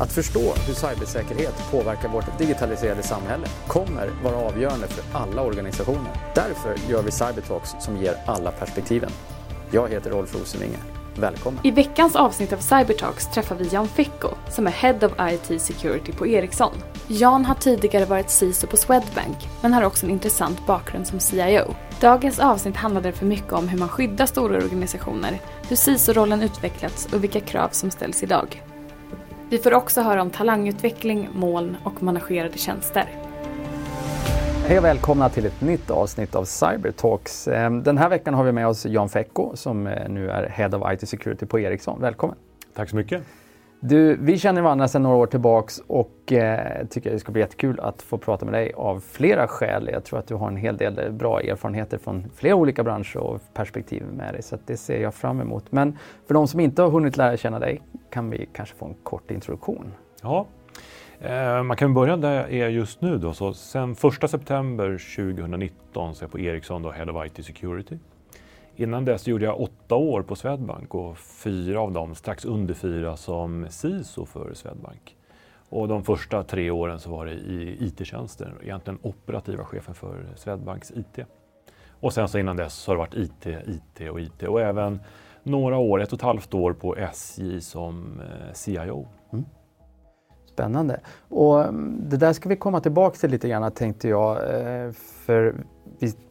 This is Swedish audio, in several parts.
Att förstå hur cybersäkerhet påverkar vårt digitaliserade samhälle kommer vara avgörande för alla organisationer. Därför gör vi Cybertalks som ger alla perspektiven. Jag heter Rolf Rosenvinge. Välkommen! I veckans avsnitt av Cybertalks träffar vi Jan Fecko som är Head of IT Security på Ericsson. Jan har tidigare varit CISO på Swedbank men har också en intressant bakgrund som CIO. Dagens avsnitt handlar därför mycket om hur man skyddar stora organisationer, hur CISO-rollen utvecklats och vilka krav som ställs idag. Vi får också höra om talangutveckling, moln och managerade tjänster. Hej och välkomna till ett nytt avsnitt av Cybertalks. Ehm, den här veckan har vi med oss Jan Fecko som eh, nu är Head of IT Security på Ericsson. Välkommen! Tack så mycket! Du, vi känner varandra sedan några år tillbaks och eh, tycker det ska bli jättekul att få prata med dig av flera skäl. Jag tror att du har en hel del bra erfarenheter från flera olika branscher och perspektiv med dig, så det ser jag fram emot. Men för de som inte har hunnit lära känna dig kan vi kanske få en kort introduktion. Ja, eh, man kan börja där jag är just nu. Då. Så sen 1 september 2019 så är jag på Ericsson då, Head of IT Security. Innan dess gjorde jag åtta år på Swedbank och fyra av dem, strax under fyra, som CISO för Swedbank. Och de första tre åren så var det i IT-tjänster, egentligen operativa chefen för Swedbanks IT. Och sen så innan dess har det varit IT, IT och IT och även några år, ett och ett halvt år på SJ som eh, CIO. Mm. Spännande. Och mm, det där ska vi komma tillbaka till lite grann tänkte jag. Eh, för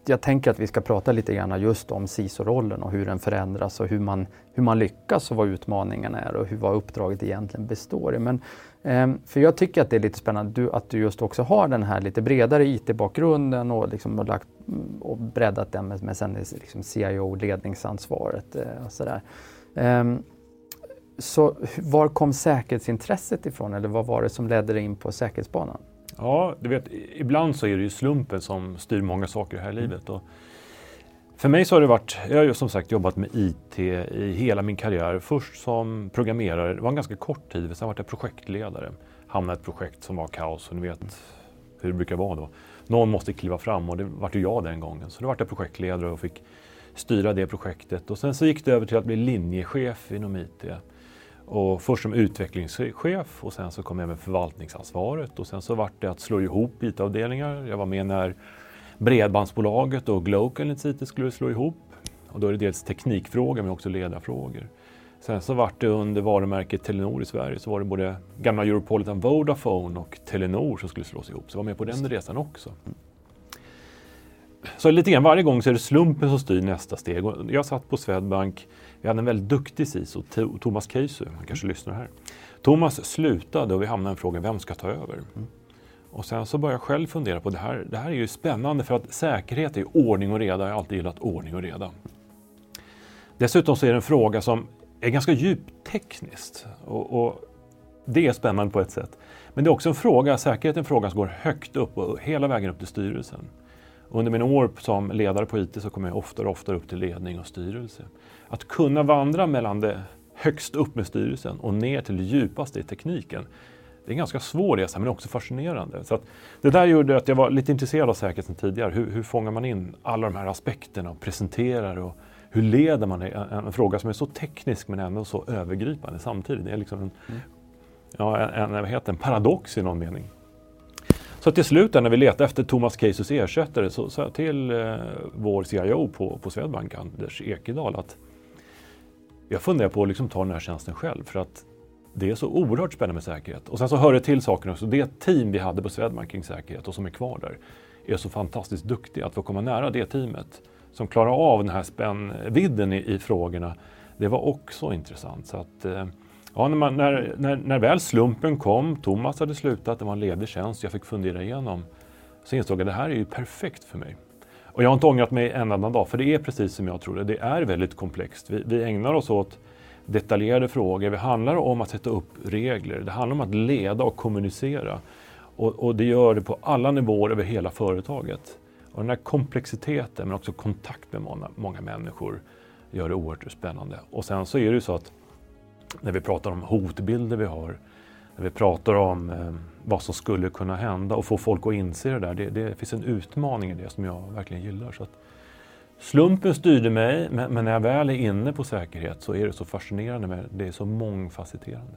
jag tänker att vi ska prata lite grann just om CISO-rollen och hur den förändras och hur man, hur man lyckas och vad utmaningarna är och hur, vad uppdraget egentligen består i. Men, ehm, för jag tycker att det är lite spännande att du just också har den här lite bredare IT-bakgrunden och, liksom, och, lagt, mm, och breddat den med, med sen liksom CIO-ledningsansvaret. Eh, och sådär. Ehm, så var kom säkerhetsintresset ifrån eller vad var det som ledde dig in på säkerhetsbanan? Ja, du vet, ibland så är det ju slumpen som styr många saker här i livet. Och för mig så har det varit, jag har ju som sagt jobbat med IT i hela min karriär. Först som programmerare, det var en ganska kort tid, sen var jag projektledare. Hamnade i ett projekt som var kaos och ni vet hur det brukar vara då. Någon måste kliva fram och det var ju jag den gången. Så då var jag projektledare och fick styra det projektet. Och sen så gick det över till att bli linjechef inom IT. Och först som utvecklingschef och sen så kom jag med förvaltningsansvaret och sen så vart det att slå ihop IT-avdelningar. Jag var med när Bredbandsbolaget och Glocal IT skulle slå ihop. Och då är det dels teknikfrågor men också ledarfrågor. Sen så vart det under varumärket Telenor i Sverige så var det både gamla Europolitan Vodafone och Telenor som skulle slås ihop. Så jag var med på den resan också. Så lite grann varje gång så är det slumpen som styr nästa steg. Jag satt på Swedbank vi hade en väldigt duktig CISO, Thomas Keisu, han kanske mm. lyssnar här. Thomas slutade och vi hamnade i frågan, vem ska ta över? Mm. Och sen så började jag själv fundera på det här. Det här är ju spännande för att säkerhet är ordning och reda. Jag har alltid gillat ordning och reda. Dessutom så är det en fråga som är ganska djupt tekniskt. Och, och, det är spännande på ett sätt. Men det är också en fråga, säkerhet är en fråga som går högt upp och hela vägen upp till styrelsen. Under mina år som ledare på IT så kom jag oftare och oftare upp till ledning och styrelse. Att kunna vandra mellan det högst upp med styrelsen och ner till det djupaste i tekniken. Det är en ganska svår resa men också fascinerande. Så det där gjorde att jag var lite intresserad av säkerhet sedan tidigare. Hur, hur fångar man in alla de här aspekterna och presenterar och hur leder man en, en, fråga som är så teknisk men ändå så övergripande samtidigt. Det är liksom en, mm. ja, en, en, heter, en paradox i någon mening. Så till slut när vi letade efter Thomas Keisus ersättare så sa jag till eh, vår CIO på, på Swedbank, Anders Ekedal, att jag funderar på att liksom ta den här tjänsten själv för att det är så oerhört spännande med säkerhet. Och sen så hör det till saken också, det team vi hade på Swedbank kring säkerhet och som är kvar där är så fantastiskt duktiga. Att få komma nära det teamet som klarar av den här spännvidden i, i frågorna, det var också intressant. Så att, eh, ja, när, man, när, när, när väl slumpen kom, Thomas hade slutat, det var en ledig tjänst, jag fick fundera igenom, så insåg jag att det här är ju perfekt för mig. Och jag har inte ångrat mig en enda dag, för det är precis som jag trodde. Det är väldigt komplext. Vi, vi ägnar oss åt detaljerade frågor. Det handlar om att sätta upp regler. Det handlar om att leda och kommunicera. Och, och, det gör det på alla nivåer över hela företaget. Och den här komplexiteten, men också kontakt med många, många människor, gör det oerhört spännande. Och sen så är det ju så att när vi pratar om hotbilder vi har, när vi pratar om eh, vad som skulle kunna hända och få folk att inse det där. Det, det finns en utmaning i det som jag verkligen gillar. Så att slumpen styrde mig, men, men, när jag väl är inne på säkerhet så är det så fascinerande, med, det är så mångfacetterande.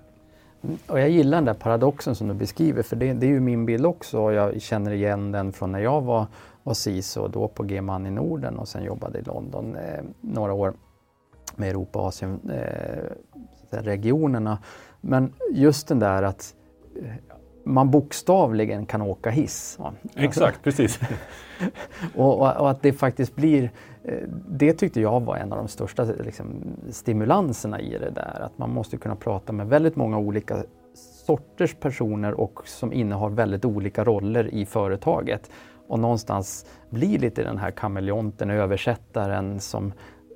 Och jag gillar den där paradoxen som du beskriver för det, det är ju min bild också och jag känner igen den från när jag var, var CISO då på G-man i Norden och sen jobbade i London eh, några år med Europa och Asien eh, regionerna. Men just den där att eh, man bokstavligen kan åka hiss. Exakt, precis. och, och, och, att det faktiskt blir, eh, det tyckte jag var en av de största liksom, stimulanserna i det där. Att man måste kunna prata med väldigt många olika sorters personer och som innehar väldigt olika roller i företaget. Och någonstans bli lite den här kameleonten, översättaren som,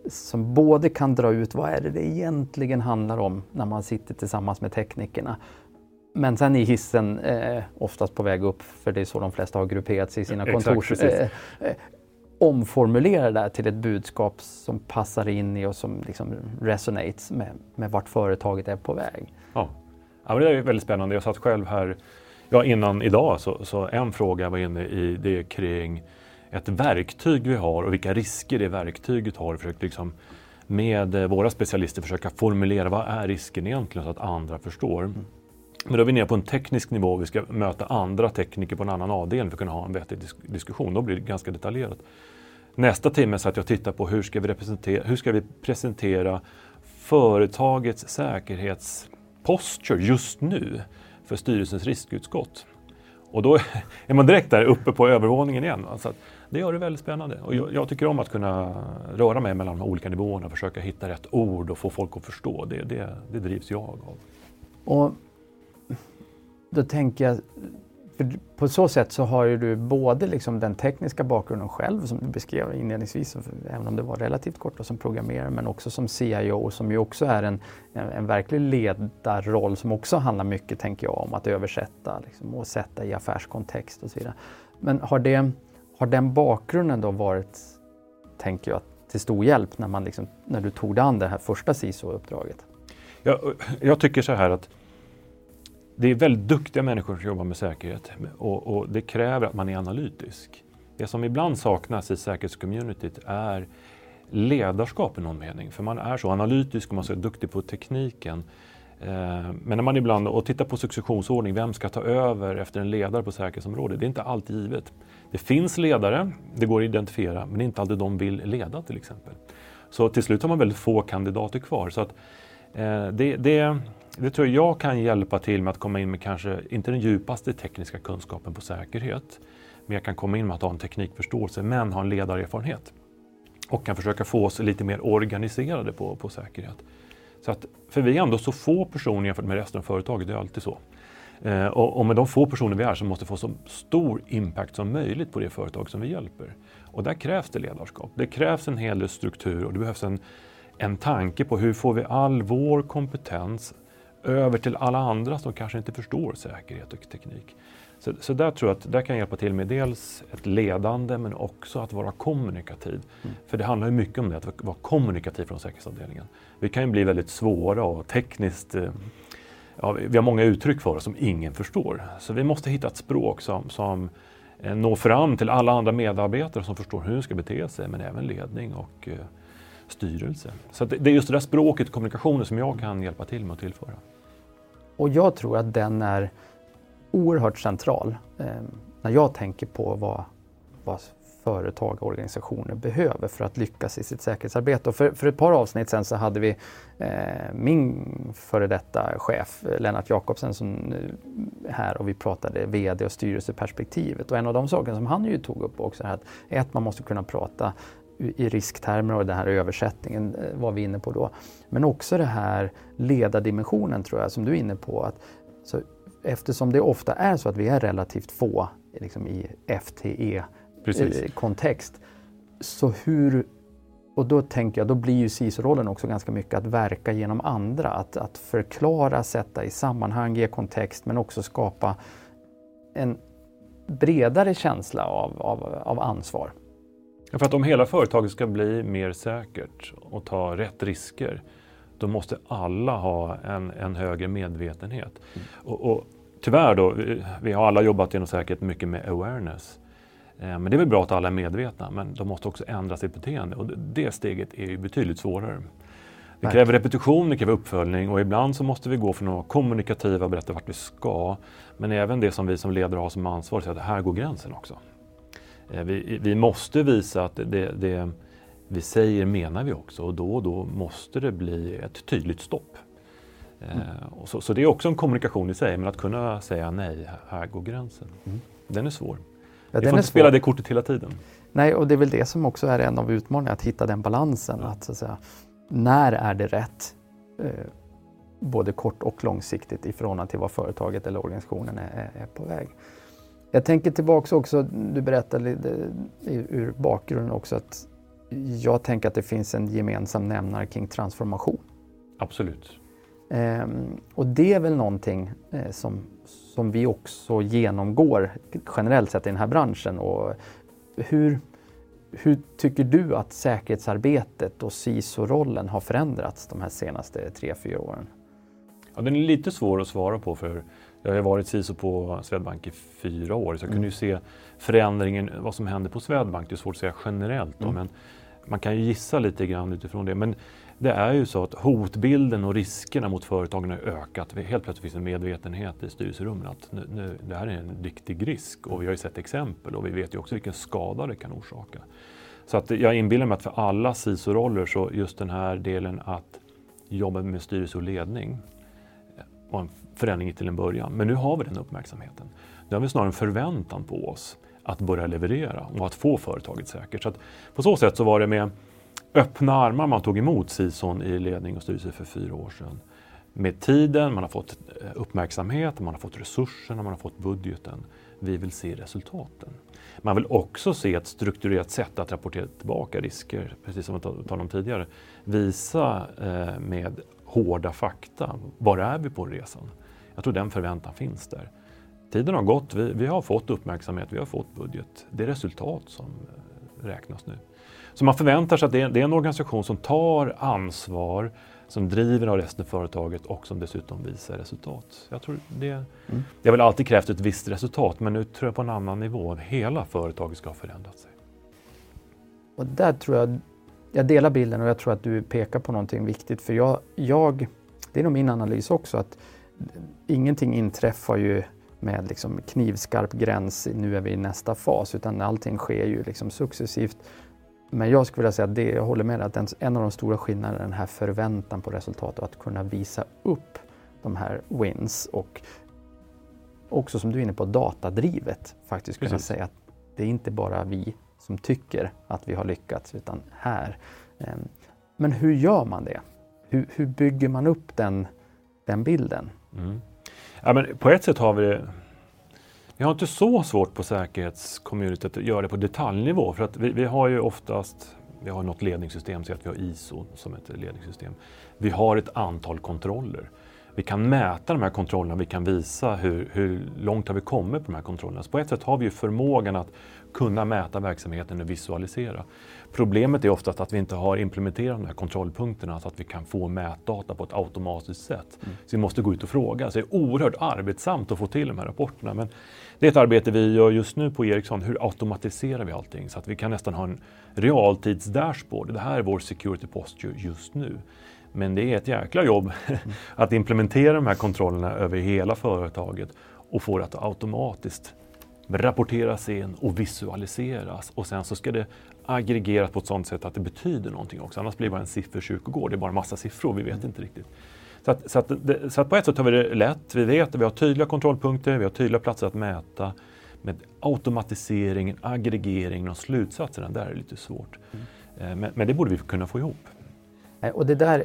som både kan dra ut vad är det det egentligen handlar om när man sitter tillsammans med teknikerna men sen är hissen eh, oftast på väg upp, för det är så de flesta har grupperat sig i sina kontor. Eh, eh, omformulera det där till ett budskap som passar in i och som liksom resonates med, med vart företaget är på väg. Ja. ja det är väldigt spännande. Jag satt själv här ja, innan idag, så, så en fråga var inne i det kring ett verktyg vi har och vilka risker det verktyget har. Försökt liksom med våra specialister försöka formulera vad är risken egentligen så att andra förstår. Mm. Men då är vi nere på en teknisk nivå. Vi ska möta andra tekniker på en annan avdelning för att kunna ha en vettig disk diskussion. Då blir det ganska detaljerat. Nästa timme så att jag tittar på hur ska vi, hur ska vi presentera företagets säkerhetsposture just nu för styrelsens riskutskott. Och då är man direkt där uppe på övervåningen igen. Alltså det gör det väldigt spännande. Och jag, jag, tycker om att kunna röra mig mellan de olika nivåerna, försöka hitta rätt ord och få folk att förstå. Det, det, det drivs jag av. Och då tänker jag, på så sätt så har ju du både liksom den tekniska bakgrunden själv som du beskrev inledningsvis, även om det var relativt kort som programmerare, men också som CIO som ju också är en, en, en verklig ledarroll som också handlar mycket, tänker jag, om att översätta liksom, och sätta i affärskontext och så vidare. Men har, det, har den bakgrunden då varit, tänker jag, till stor hjälp när, man liksom, när du tog dig an det här första CISO-uppdraget? Jag, eh, jag tycker så här att det är väldigt duktiga människor som jobbar med säkerhet och, och, det kräver att man är analytisk. Det som ibland saknas i säkerhetscommunityt är ledarskap i någon mening. För man är så analytisk och man är så duktig på tekniken. Eh, men när man ibland, och tittar på successionsordning, vem ska ta över efter en ledare på säkerhetsområdet? Det är inte alltid givet. Det finns ledare, det går att identifiera, men det är inte alltid de vill leda till exempel. Så till slut har man väldigt få kandidater kvar. Så att, eh, det, det, det tror jag kan hjälpa till med att komma in med kanske inte den djupaste tekniska kunskapen på säkerhet. Men jag kan komma in med att ha en teknikförståelse men ha en ledarerfarenhet. Och kan försöka få oss lite mer organiserade på, på säkerhet. Så att, för vi är ändå så få personer jämfört med resten av företaget, det är alltid så. Eh, och, och, med de få personer vi är så måste vi få så stor impact som möjligt på det företag som vi hjälper. Och där krävs det ledarskap. Det krävs en hel del struktur och det behövs en, en tanke på hur får vi all vår kompetens över till alla andra som kanske inte förstår säkerhet och teknik. Så, så där tror jag att där kan jag hjälpa till med dels ett ledande men också att vara kommunikativ. Mm. För det handlar ju mycket om det, att vara kommunikativ från säkerhetsavdelningen. Vi kan ju bli väldigt svåra och tekniskt eh, Ja, vi har många uttryck för oss som ingen förstår. Så vi måste hitta ett språk som, som eh, når fram till alla andra medarbetare som förstår hur de ska bete sig, men även ledning och eh, styrelse. Så det, det är just det där språket, kommunikationen, som jag kan hjälpa till med att tillföra. Och jag tror att den är oerhört central eh, när jag tänker på vad, vad företag och organisationer behöver för att lyckas i sitt säkerhetsarbete. Och för, för ett par avsnitt sen så hade vi eh, min före detta chef eh, Lennart Jakobsen som här och vi pratade VD och styrelseperspektivet. Och en av de sakerna som han ju tog upp också är att ett, man måste kunna prata i risktermer och den här översättningen eh, var vi inne på då. Men också det här ledardimensionen tror jag som du är inne på. Att, så, eftersom det ofta är så att vi är relativt få liksom, i FTE-kontext. Eh, så hur, och då tänker jag, då blir ju CISO-rollen också ganska mycket att verka genom andra. Att, att förklara, sätta i sammanhang, ge kontext men också skapa en bredare känsla av, av, av ansvar. För att om hela företaget ska bli mer säkert och ta rätt risker, då måste alla ha en, en högre medvetenhet. Mm. Och, och, tyvärr då, vi, vi, har alla jobbat inom säkerhet mycket med awareness. Eh, men det är väl bra att alla är medvetna, men de måste också ändra sitt beteende och det steget är ju betydligt svårare. Det kräver repetition, det kräver uppföljning och ibland så måste vi gå från att vara kommunikativa och berätta vart vi ska. Men även det som vi som ledare har som ansvar, att här går gränsen också. Eh, vi, vi måste visa att det, det, vi säger menar vi också och då och då måste det bli ett tydligt stopp. Eh, mm. Så, så, det är också en kommunikation i sig, men att kunna säga nej, här går gränsen. Mm. Den är svår. Ja, vi får inte spela det kortet hela tiden. Nej, och det är väl det som också är en av utmaningarna, att hitta den balansen. Ja. Att, så att säga, när är det rätt? Eh, både kort och långsiktigt i förhållande till vad företaget eller organisationen är, är på väg. Jag tänker tillbaks också, du berättade lite ur bakgrunden också att jag tänker att det finns en gemensam nämnare kring transformation. Absolut. Ehm, och det är väl någonting eh, som, som vi också genomgår generellt sett i den här branschen. Och hur, hur tycker du att säkerhetsarbetet och CISO-rollen har förändrats de här senaste tre, fyra åren? Ja, den är lite svår att svara på för jag har varit CISO på Swedbank i fyra år så jag mm. kunde ju se förändringen, vad som händer på Swedbank. Det är svårt att säga generellt då, mm. men man kan ju gissa lite grann utifrån det. Men det är ju så att hotbilden och riskerna mot företagen har ökat. Helt plötsligt finns en medvetenhet i styrelserummen att nu, nu, det här är en riktig risk och vi har ju sett exempel och vi vet ju också vilken skada det kan orsaka. Så att jag inbillar mig att för alla CISO-roller så just den här delen att jobba med styrelse och ledning var en förändring till en början. Men nu har vi den uppmärksamheten. Nu har vi snarare en förväntan på oss att börja leverera och att få företaget säkert. Så på så sätt så var det med öppna armar man tog emot Sison i ledning och styrelse för fyra år sedan. Med tiden, man har fått eh, uppmärksamhet, man har fått resurserna, man har fått budgeten. Vi vill se resultaten. Man vill också se ett strukturerat sätt att rapportera tillbaka risker, precis som vi talade om tidigare. Visa eh, med hårda fakta, var är vi på resan? Jag tror den förväntan finns där. Tiden har gått, vi, vi har fått uppmärksamhet, vi har fått budget. Det är resultat som eh, räknas nu. Så man förväntar sig att det är, det är en organisation som tar ansvar, som driver av resten av företaget och som dessutom visar resultat. Jag tror det, mm. det har väl alltid krävt ett visst resultat men nu tror jag på en annan nivå. Hela företaget ska ha förändrat sig. Och där tror jag, jag delar bilden och jag tror att du pekar på någonting viktigt för jag, jag det är nog min analys också att ingenting inträffar ju med liksom knivskarp gräns, nu är vi i nästa fas, utan allting sker ju liksom successivt. Men jag skulle vilja säga att det, jag håller med att en av de stora skillnaderna är den här förväntan på resultat och att kunna visa upp de här wins och också som du är inne på datadrivet faktiskt kunna Precis. säga att det är inte bara vi som tycker att vi har lyckats utan här. Ehm, men hur gör man det? Hur, hur bygger man upp den, den bilden? Mm. Ja, men på ett sätt har vi det. vi har inte så svårt på säkerhetscommunityt att göra det på detaljnivå för att vi, vi har ju oftast vi har något ledningssystem, så att vi har ISO som ett ledningssystem. Vi har ett antal kontroller. Vi kan mäta de här kontrollerna, vi kan visa hur, hur långt har vi kommit på de här kontrollerna. Så på ett sätt har vi ju förmågan att kunna mäta verksamheten och visualisera. Problemet är oftast att vi inte har implementerat de här kontrollpunkterna så att vi kan få mätdata på ett automatiskt sätt. Mm. Så vi måste gå ut och fråga. Så det är oerhört arbetsamt att få till de här rapporterna. Men det är ett arbete vi gör just nu på Ericsson. Hur automatiserar vi allting så att vi kan nästan ha en realtids-dashboard. Det här är vår security posture just nu. Men det är ett jäkla jobb mm. att implementera de här kontrollerna över hela företaget och få det att automatiskt rapporteras in och visualiseras och sen så ska det aggregeras på ett sådant sätt att det betyder någonting också. Annars blir det bara en sifferkyrkogård, det är bara en massa siffror, vi vet mm. inte riktigt. Så att, så, att så att på ett sätt har vi det lätt, vi vet att vi har tydliga kontrollpunkter, vi har tydliga platser att mäta. Med automatiseringen, aggregeringen och slutsatserna, där är det lite svårt. Mm. Eh, men, men, det borde vi kunna få ihop. Och det där,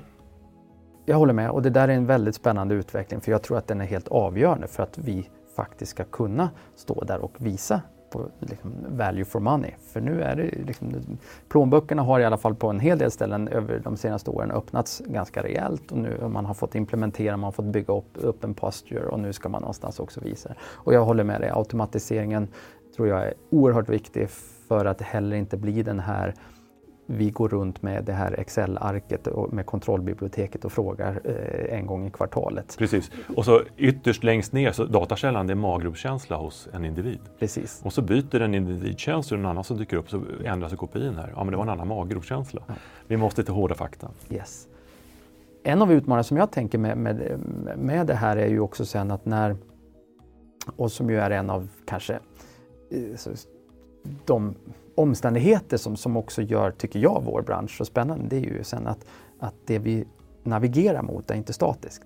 jag håller med, och det där är en väldigt spännande utveckling för jag tror att den är helt avgörande för att vi faktiskt ska kunna stå där och visa på liksom, value for money. För nu är det liksom, plånböckerna har i alla fall på en hel del ställen över de senaste åren öppnats ganska rejält och nu man har fått implementera, man har fått bygga upp, upp en posture och nu ska man någonstans också visa Och jag håller med dig, automatiseringen tror jag är oerhört viktig för att det heller inte blir den här vi går runt med det här Excel-arket med kontrollbiblioteket och frågar eh, en gång i kvartalet. Precis. Och så ytterst längst ner, så datakällan det är maggropskänsla hos en individ. Precis. Och så byter en individtjänst och en annan som dyker upp så ändras kopian här. Ja men det var en annan maggropskänsla. Ja. Vi måste till hårda fakta. Yes. en av utmaningarna som jag tänker med, med, med det här är ju också sen att när, och som ju är en av kanske eh, de omständigheter som, som också gör, tycker jag, vår bransch så spännande, det är ju sen att, att det vi navigerar mot är inte statiskt.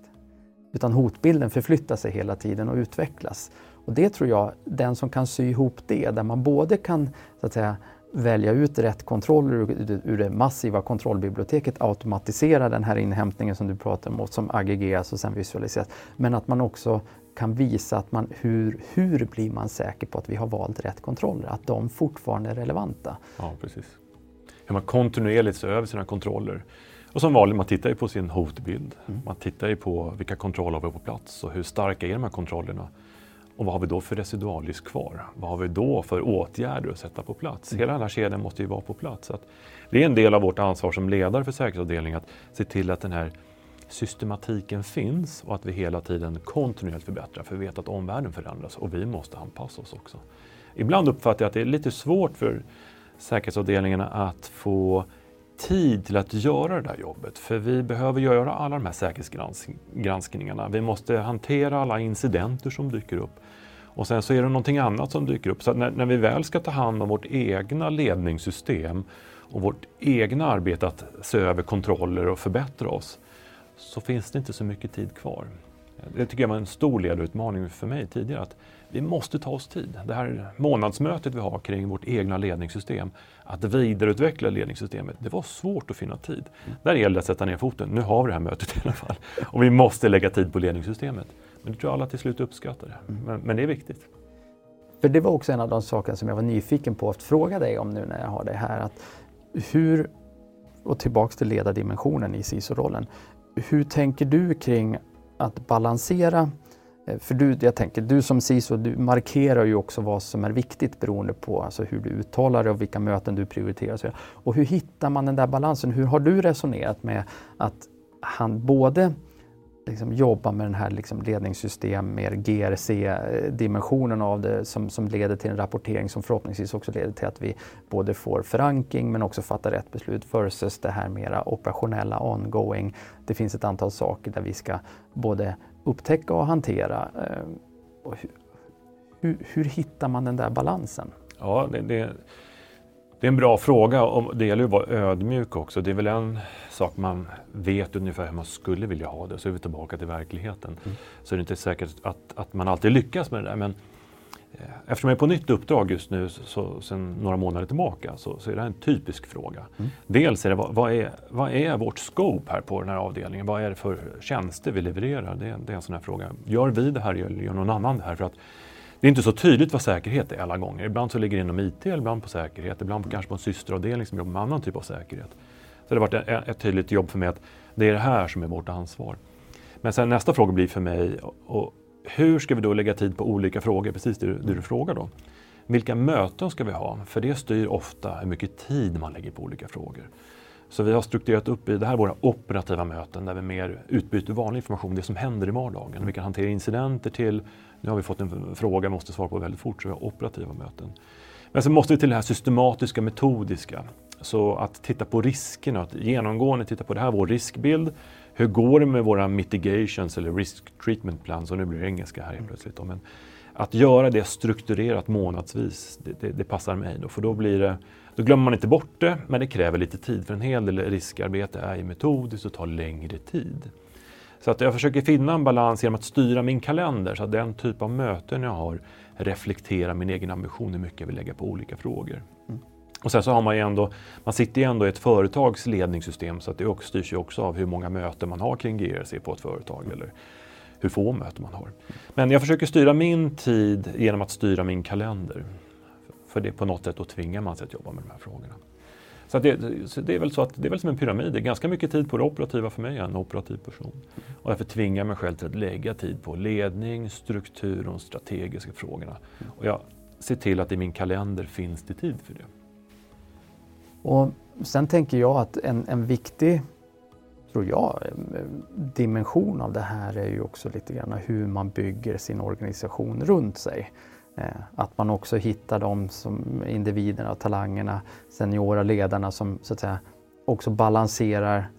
Utan hotbilden förflyttar sig hela tiden och utvecklas. Och det tror jag, den som kan sy ihop det, där man både kan så att säga, välja ut rätt kontroller ur, ur det massiva kontrollbiblioteket, automatisera den här inhämtningen som du pratar om, som aggregeras och sen visualiseras. Men att man också kan visa att man, hur, hur blir man säker på att vi har valt rätt kontroller, att de fortfarande är relevanta. Ja, precis. Hur man kontinuerligt ser över sina kontroller. Och som vanligt, man tittar ju på sin hotbild. Mm. Man tittar ju på vilka kontroller vi har på plats och hur starka är de här kontrollerna. Och vad har vi då för residualrisk kvar? Vad har vi då för åtgärder att sätta på plats? Mm. Hela den här kedjan måste ju vara på plats. Det är en del av vårt ansvar som ledare för säkerhetsavdelningen att se till att den här systematiken finns och att vi hela tiden kontinuerligt förbättrar. För vi vet att omvärlden förändras och vi måste anpassa oss också. Ibland uppfattar jag att det är lite svårt för säkerhetsavdelningarna att få tid till att göra det där jobbet. För vi behöver göra alla de här säkerhetsgranskningarna. Vi måste hantera alla incidenter som dyker upp. Och sen så är det någonting annat som dyker upp. Så när, när, vi väl ska ta hand om vårt egna ledningssystem och vårt egna arbete att se över kontroller och förbättra oss, så finns det inte så mycket tid kvar. Det tycker jag var en stor ledarutmaning för mig tidigare. Att vi måste ta oss tid. Det här månadsmötet vi har kring vårt egna ledningssystem, att vidareutveckla ledningssystemet, det var svårt att finna tid. Där gäller det att sätta ner foten. Nu har vi det här mötet i alla fall. Och vi måste lägga tid på ledningssystemet. Men det tror jag alla till slut uppskattar. Det. Mm. Men, men det är viktigt. För det var också en av de saker som jag var nyfiken på att fråga dig om nu när jag har det här. Att hur, och tillbaks till ledardimensionen i CISO-rollen. Hur tänker du kring att balansera eh, för du, jag tänker, du som CISO, du markerar ju också vad som är viktigt beroende på alltså hur du uttalar det och vilka möten du prioriterar. Och hur hittar man den där balansen? Hur har du resonerat med att han både liksom jobba med den här liksom ledningssystem, mer GRC-dimensionen av det som, som leder till en rapportering som förhoppningsvis också leder till att vi både får förankring men också fattar rätt beslut versus det här mera operationella ongoing. Det finns ett antal saker där vi ska både upptäcka och hantera. Eh, och hur, hur, hur hittar man den där balansen? Ja, det, det det är en bra fråga och det gäller att vara ödmjuk också. Det är väl en sak man vet ungefär hur man skulle vilja ha det. Så är vi tillbaka till verkligheten. Mm. Så är det inte säkert att, att man alltid lyckas med det där. Men eh, eftersom jag är på nytt uppdrag just nu, så, sen några månader tillbaka, så, så är det en typisk fråga. Mm. Dels är det vad, vad, är, vad är vårt scope här på den här avdelningen? Vad är det för tjänster vi levererar? Det, det är en sån här fråga. Gör vi det här eller gör någon annan det här? För att det är inte så tydligt vad säkerhet är alla gånger. Ibland så ligger det inom IT, ibland på säkerhet, ibland på, kanske på en systeravdelning som jobbar med annan typ av säkerhet. Så det har varit ett, tydligt jobb för mig att det är det här som är vårt ansvar. Men sen nästa fråga blir för mig, och hur ska vi då lägga tid på olika frågor? Precis det, det du frågar då. Vilka möten ska vi ha? För det styr ofta hur mycket tid man lägger på olika frågor. Så vi har strukturerat upp i det här våra operativa möten där vi mer utbyter vanlig information, det som händer i vardagen. Vi kan hantera incidenter till nu har vi fått en fråga vi måste svara på väldigt fort, så vi har operativa möten. Men sen måste vi till det här systematiska, metodiska. Så att titta på riskerna, att genomgående titta på det här, vår riskbild. Hur går det med våra mitigations eller risk treatment plans? Och nu blir det engelska här helt plötsligt. Men att göra det strukturerat månadsvis, det, det, det, passar mig. Då, för då, blir det, då glömmer man inte bort det, men det kräver lite tid. För en hel del riskarbete är ju metodiskt och tar längre tid. Så att jag försöker finna en balans genom att styra min kalender så att den typ av möten jag har reflekterar min egen ambition hur mycket jag vill lägga på olika frågor. Mm. Och sen så har man ju ändå, man sitter ju ändå i ett företags ledningssystem så att det också styrs ju också av hur många möten man har kring GRC på ett företag eller hur få möten man har. Men jag försöker styra min tid genom att styra min kalender. För det på något sätt då tvingar man sig att jobba med de här frågorna. Så, det, så det, är väl så att det är väl som en pyramid. Det är ganska mycket tid på det operativa för mig, jag är en operativ person. Och därför tvingar jag mig själv till att lägga tid på ledning, struktur och de strategiska frågorna. Och jag ser till att i min kalender finns det tid för det. Och sen tänker jag att en, en viktig tror jag, dimension av det här är ju också lite grann hur man bygger sin organisation runt sig. Eh, att man också hittar de som individerna, talangerna, seniora ledarna som så att säga också balanserar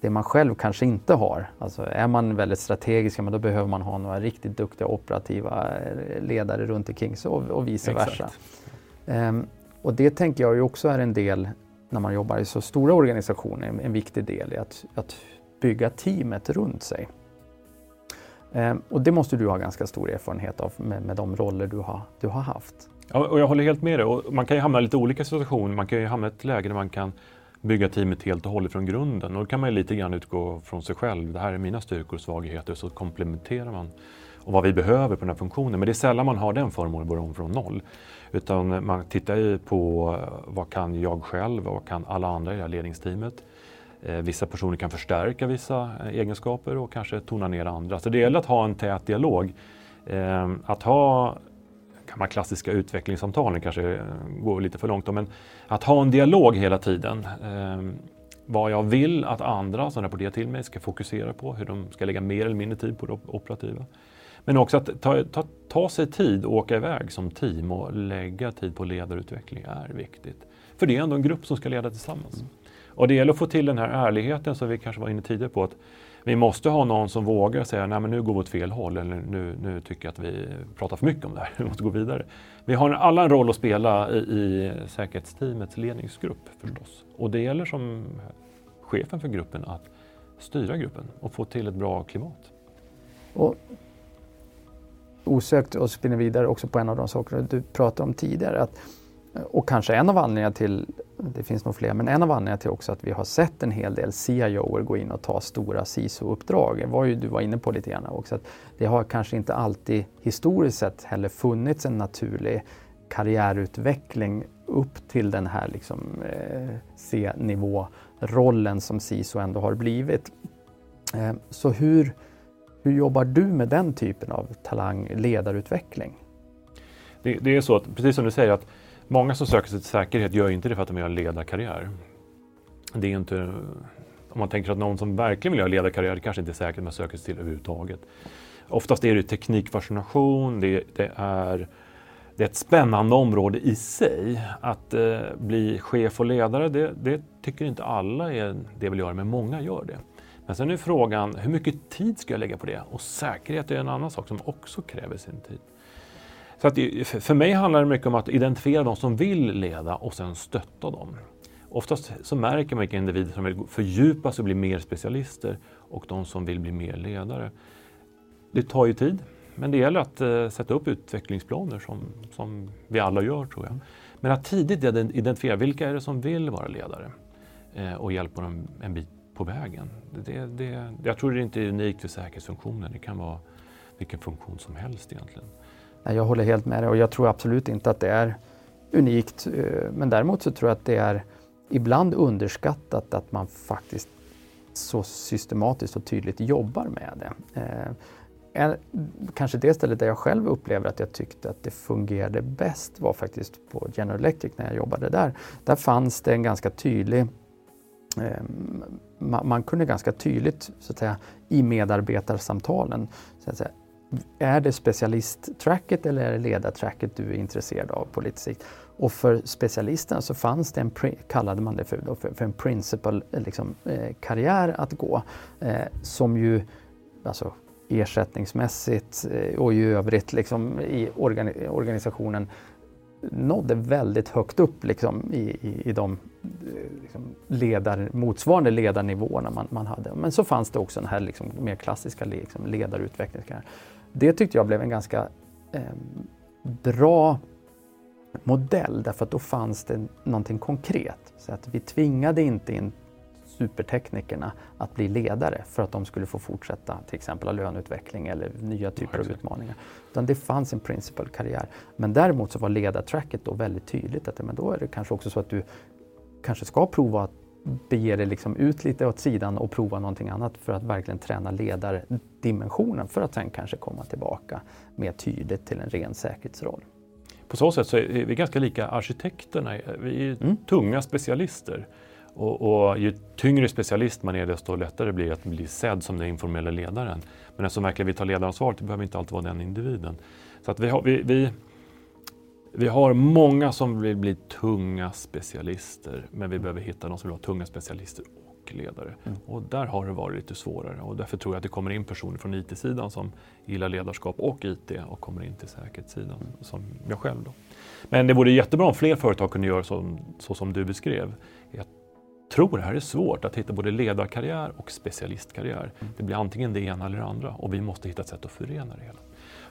det man själv kanske inte har. Alltså är man väldigt strategisk, men då behöver man ha några riktigt duktiga operativa eh, ledare runt omkring sig och, och vice versa. Um, och det tänker jag ju också är en del när man jobbar i så stora organisationer, en viktig del i att, att bygga teamet runt sig. Ehm, och det måste du ha ganska stor erfarenhet av med, med de roller du har, du har haft. Ja, och jag håller helt med dig. Och man kan ju hamna i lite olika situationer. Man kan ju hamna i ett läge där man kan bygga teamet helt och hållet från grunden. Och då kan man ju lite grann utgå från sig själv. Det här är mina styrkor och svagheter. Så komplementerar man och vad vi behöver på den här funktionen. Men det är sällan man har den förmånen att börja om från noll. Utan man tittar ju på eh, vad kan jag själv och vad kan alla andra i det här ledningsteamet. Eh, vissa personer kan förstärka vissa eh, egenskaper och kanske tona ner andra. Så det gäller att ha en tät dialog. Eh, att ha gamla klassiska utvecklingssamtalen kanske går lite för långt. Men att ha en dialog hela tiden. Vad jag vill att andra som rapporterar till mig ska fokusera på, hur de ska lägga mer eller mindre tid på det operativa. Men också att ta, ta, ta sig tid och åka iväg som team och lägga tid på ledarutveckling är viktigt. För det är ändå en grupp som ska leda tillsammans. Och det gäller att få till den här ärligheten som vi kanske var inne tidigare på. att vi måste ha någon som vågar säga nej men nu går vi åt fel håll eller nu, nu tycker jag att vi pratar för mycket om det här, vi måste gå vidare. Vi har alla en roll att spela i, i säkerhetsteamets ledningsgrupp förstås. Och det gäller som chefen för gruppen att styra gruppen och få till ett bra klimat. Och osökt och spinner vidare också på en av de saker du pratade om tidigare. Att, och kanske en av anledningarna till, det finns nog fler, men en av anledningarna till också att vi har sett en hel del CIOer gå in och ta stora CISO-uppdrag var ju du var inne på lite grann också. Att det har kanske inte alltid historiskt sett heller funnits en naturlig karriärutveckling upp till den här liksom, eh, C-nivå-rollen som CISO ändå har blivit. Eh, så hur, hur jobbar du med den typen av talang ledarutveckling? Det, det, är så att, precis som du säger, att många som söker sig till säkerhet gör inte det för att de vill ha en ledarkarriär. Det är inte, om man tänker att någon som verkligen vill göra ledarkarriär, det kanske inte är säkert att man söker sig till överhuvudtaget. Oftast är det teknikfascination, det, det är det är ett spännande område i sig. Att eh, bli chef och ledare, det, det, tycker inte alla är det vill göra, men många gör det. Men sen är frågan, hur mycket tid ska jag lägga på det? Och säkerhet är en annan sak som också kräver sin tid. Så att, för mig handlar det mycket om att identifiera de som vill leda och sen stötta dem. Oftast så märker man vilka individer som vill fördjupa sig och bli mer specialister och de som vill bli mer ledare. Det tar ju tid, men det gäller att eh, sätta upp utvecklingsplaner som, som vi alla gör tror jag. Men att tidigt identifiera vilka är det som vill vara ledare eh, och hjälpa dem en bit på vägen. Det, det, jag tror det inte är unikt för säkerhetsfunktionen. Det kan vara vilken funktion som helst egentligen. Nej, jag håller helt med dig och jag tror absolut inte att det är unikt. Eh, men däremot så tror jag att det är ibland underskattat att man faktiskt så systematiskt och tydligt jobbar med det. Eh, kanske det stället där jag själv upplever att jag tyckte att det fungerade bäst var faktiskt på General Electric när jag jobbade där. Där fanns det en ganska tydlig ehm, man kunde ganska tydligt så att säga, i medarbetarsamtalen så att säga, är det specialisttracket eller är det ledartracket du är intresserad av på lite sikt? Och för specialisten så fanns det en, kallade man det för, då, för en principal eh, liksom, eh, karriär att gå eh, som ju alltså, ersättningsmässigt eh, och i övrigt liksom, i organi organisationen nådde väldigt högt upp liksom, i, i, i de eh, liksom, ledar, motsvarande ledarnivåerna man, man hade. Men så fanns det också den här liksom, mer klassiska liksom, ledarutvecklingen. Det tyckte jag blev en ganska eh, bra modell därför att då fanns det någonting konkret. Så att vi tvingade inte in superteknikerna att bli ledare för att de skulle få fortsätta till exempel ha löneutveckling eller nya typer av utmaningar. Utan det fanns en principal karriär. Men däremot så var ledartracket då väldigt tydligt att men då är det kanske också så att du kanske ska prova att bege dig liksom ut lite åt sidan och prova någonting annat för att verkligen träna ledardimensionen för att sen kanske komma tillbaka mer tydligt till en ren säkerhetsroll. På så sätt så är vi ganska lika arkitekterna. Vi är mm. tunga specialister. Och, och, ju tyngre specialist man är desto lättare blir det att bli sedd som den informella ledaren. Men den som verkligen vill ta ledaransvaret behöver inte alltid vara den individen. Så att vi, har, vi, vi, vi har många som vill bli tunga specialister men vi behöver hitta de som vill vara tunga specialister och ledare. Mm. Och där har det varit lite svårare och därför tror jag att det kommer in personer från IT-sidan som gillar ledarskap och IT och kommer in till säkerhetssidan mm. som jag själv. Då. Men det vore jättebra om fler företag kunde göra så, så som du beskrev. Jag tror det här är svårt att hitta både ledarkarriär och specialistkarriär. Mm. Det blir antingen det ena eller det andra och vi måste hitta ett sätt att förena det hela.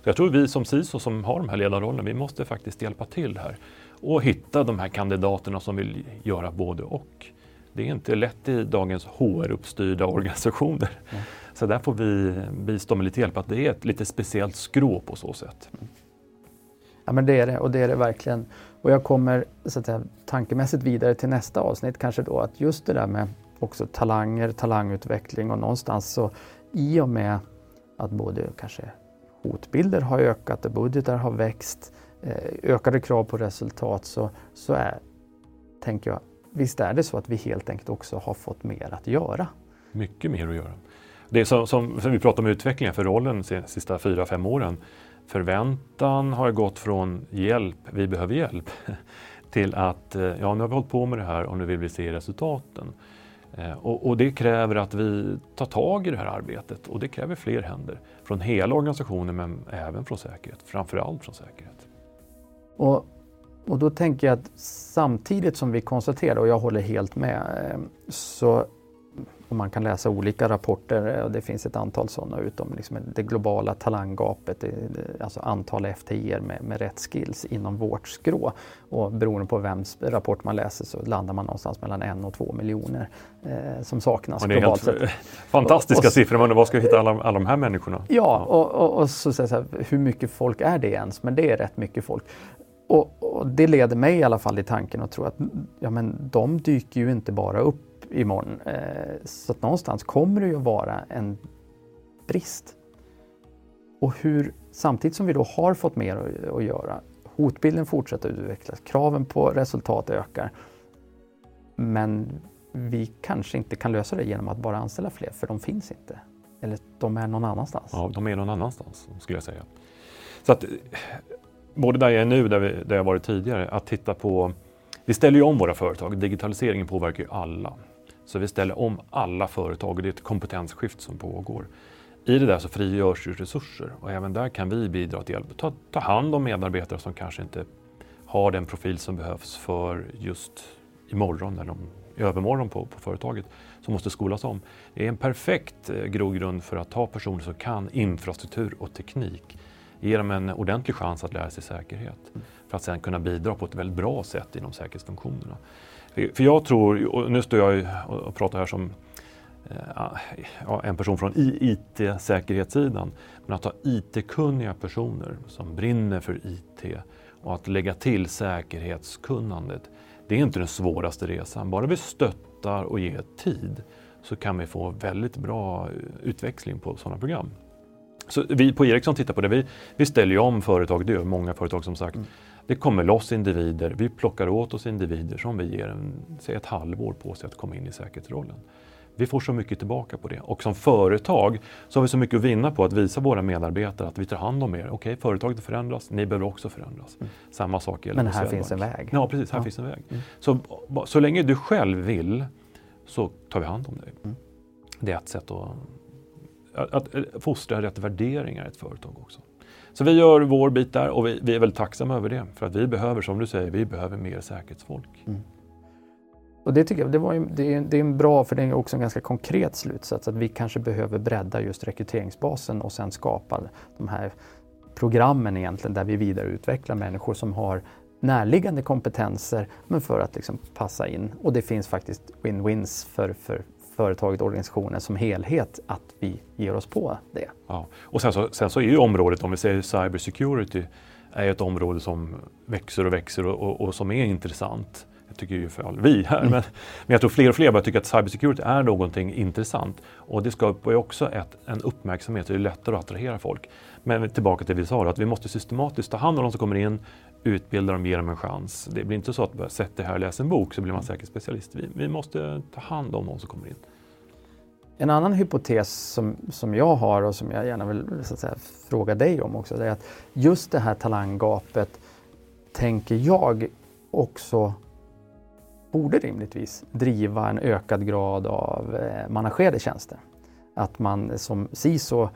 Så jag tror vi som CISO som har de här ledarrollerna, vi måste faktiskt hjälpa till här och hitta de här kandidaterna som vill göra både och. Det är inte lätt i dagens HR-uppstyrda organisationer. Mm. Så där får vi bistå med lite hjälp, att det är ett lite speciellt skrå på så sätt. Mm. Ja men det är det och det är det verkligen. Och jag kommer så att säga, tankemässigt vidare till nästa avsnitt kanske då att just det där med också talanger, talangutveckling och någonstans så i och med att både kanske hotbilder har ökat och budgetar har växt, eh, ökade krav på resultat så, så är, tänker jag, visst är det så att vi helt enkelt också har fått mer att göra. Mycket mer att göra. Det som, som, som vi pratar om utvecklingen för rollen de sista fyra, fem åren. Förväntan har gått från hjälp, vi behöver hjälp, till att eh, ja, nu har vi hållit på med det här och nu vill vi se resultaten. Eh, och, och, det kräver att vi tar tag i det här arbetet och det kräver fler händer. Från hela organisationen men även från säkerhet, framförallt från säkerhet. Och, och då tänker jag att samtidigt som vi konstaterar, och jag håller helt med, eh, så och man kan läsa olika rapporter och det finns ett antal sådana utom liksom det globala talanggapet, alltså antal FTI med, med rätt skills inom vårt skrå. Och beroende på vems rapport man läser så landar man någonstans mellan en och två miljoner eh, som saknas globalt sett. Fantastiska och, och, siffror, men var ska vi hitta alla, alla de här människorna? Ja, och, och, och så, så, så hur mycket folk är det ens? Men det är rätt mycket folk. Och, och, det leder mig i alla fall i tanken att tro att ja, men de dyker ju inte bara upp imorgon. Eh, så att någonstans kommer det ju att vara en brist. Och hur, samtidigt som vi då har fått mer att, att göra, hotbilden fortsätter att utvecklas, kraven på resultat ökar. Men vi kanske inte kan lösa det genom att bara anställa fler, för de finns inte. Eller de är någon annanstans. Ja, de är någon annanstans skulle jag säga. Så att både där jag är nu, där, vi, där jag varit tidigare, att titta på vi ställer ju om våra företag. Digitaliseringen påverkar ju alla. Så vi ställer om alla företag och det är ett kompetensskift som pågår. I det där så frigörs ju resurser och även där kan vi bidra till att Ta, ta hand om medarbetare som kanske inte har den profil som behövs för just imorgon eller i övermorgon på, på företaget som måste skolas om. Det är en perfekt eh, grogrund för att ta personer som kan infrastruktur och teknik. Ge dem en ordentlig chans att lära sig säkerhet för att sedan kunna bidra på ett väldigt bra sätt inom säkerhetsfunktionerna. För jag tror, och nu står jag och pratar här som eh, ja, en person från IT-säkerhetssidan, men att ha IT-kunniga personer som brinner för IT och att lägga till säkerhetskunnandet, det är inte den svåraste resan. Bara vi stöttar och ger tid så kan vi få väldigt bra eh, utväxling på sådana program. Så vi på Ericsson tittar på det. Vi, vi ställer ju om företag, det gör många företag som sagt. Mm. Det kommer loss individer, vi plockar åt oss individer som vi ger en, säg ett halvår på sig att komma in i säkerhetsrollen. Vi får så mycket tillbaka på det och som företag så har vi så mycket att vinna på att visa våra medarbetare att vi tar hand om er. Okej, okay, företaget förändras, ni behöver också förändras. Mm. Samma sak gäller Men här finns en väg. Ja, precis, här ja. finns en väg. Mm. Så, så länge du själv vill så tar vi hand om dig. Mm. Det är ett sätt att, att, att fostra rätt värderingar i ett företag också. Så vi gör vår bit där och vi, vi, är väldigt tacksamma över det. För att vi behöver, som du säger, vi behöver mer säkerhetsfolk. Mm. Och det tycker jag det, var ju, det, är, det är en bra, för det är också en ganska konkret slutsats, att vi kanske behöver bredda just rekryteringsbasen och sen skapa de här programmen egentligen där vi vidareutvecklar människor som har närliggande kompetenser men för att liksom passa in. Och det finns faktiskt win-wins för, för, företaget, organisationen som helhet att vi ger oss på det. Ja. Och sen så, sen så är ju området, om vi säger cyber security, är ett område som växer och växer och, och, och som är intressant. Jag tycker ju för all, vi här, mm. men, men jag tror fler och fler börjar tycka att cybersecurity är någonting intressant. Och det skapar ju också ett, en uppmärksamhet, det är lättare att attrahera folk. Men tillbaka till det vi sa, att vi måste systematiskt ta hand om de som kommer in, utbilda dem, ge dem en chans. Det blir inte så att bara sätt dig här och läs en bok så blir man säkert specialist. Vi, vi måste ta hand om de som kommer in. En annan hypotes som, som jag har och som jag gärna vill så att säga, fråga dig om också, är att just det här talanggapet tänker jag också borde rimligtvis driva en ökad grad av eh, managerade tjänster. Att man som CISO,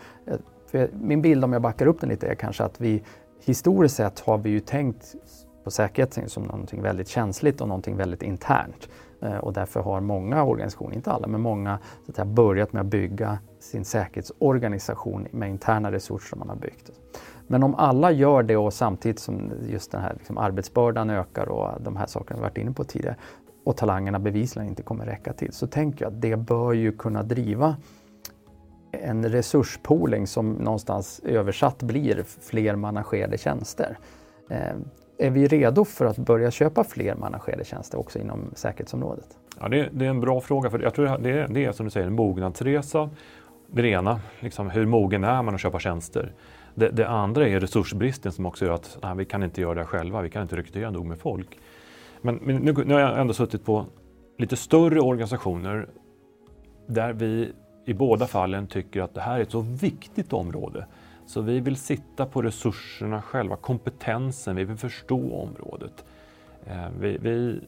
eh, min bild om jag backar upp den lite är kanske att vi historiskt sett har vi ju tänkt på säkerhet som någonting väldigt känsligt och någonting väldigt internt. Eh, och därför har många organisationer, inte alla, men många så att säga, börjat med att bygga sin säkerhetsorganisation med interna resurser som man har byggt. Men om alla gör det och samtidigt som just den här liksom, arbetsbördan ökar och de här sakerna vi varit inne på tidigare och talangerna bevisligen inte kommer räcka till så tänker jag att det bör ju kunna driva en resurspooling som någonstans översatt blir fler managerade tjänster. Eh, är vi redo för att börja köpa fler managerade tjänster också inom säkerhetsområdet? Ja, det, det är en bra fråga, för jag tror det är, det är som du säger en mognadsresa. Det ena, liksom, hur mogen är man att köpa tjänster? Det, det, andra är resursbristen som också gör att nej, vi kan inte göra det själva, vi kan inte rekrytera nog med folk. Men, men nu, nu har jag ändå suttit på lite större organisationer där vi i båda fallen tycker att det här är ett så viktigt område så vi vill sitta på resurserna själva, kompetensen, vi vill förstå området. Eh, vi, vi,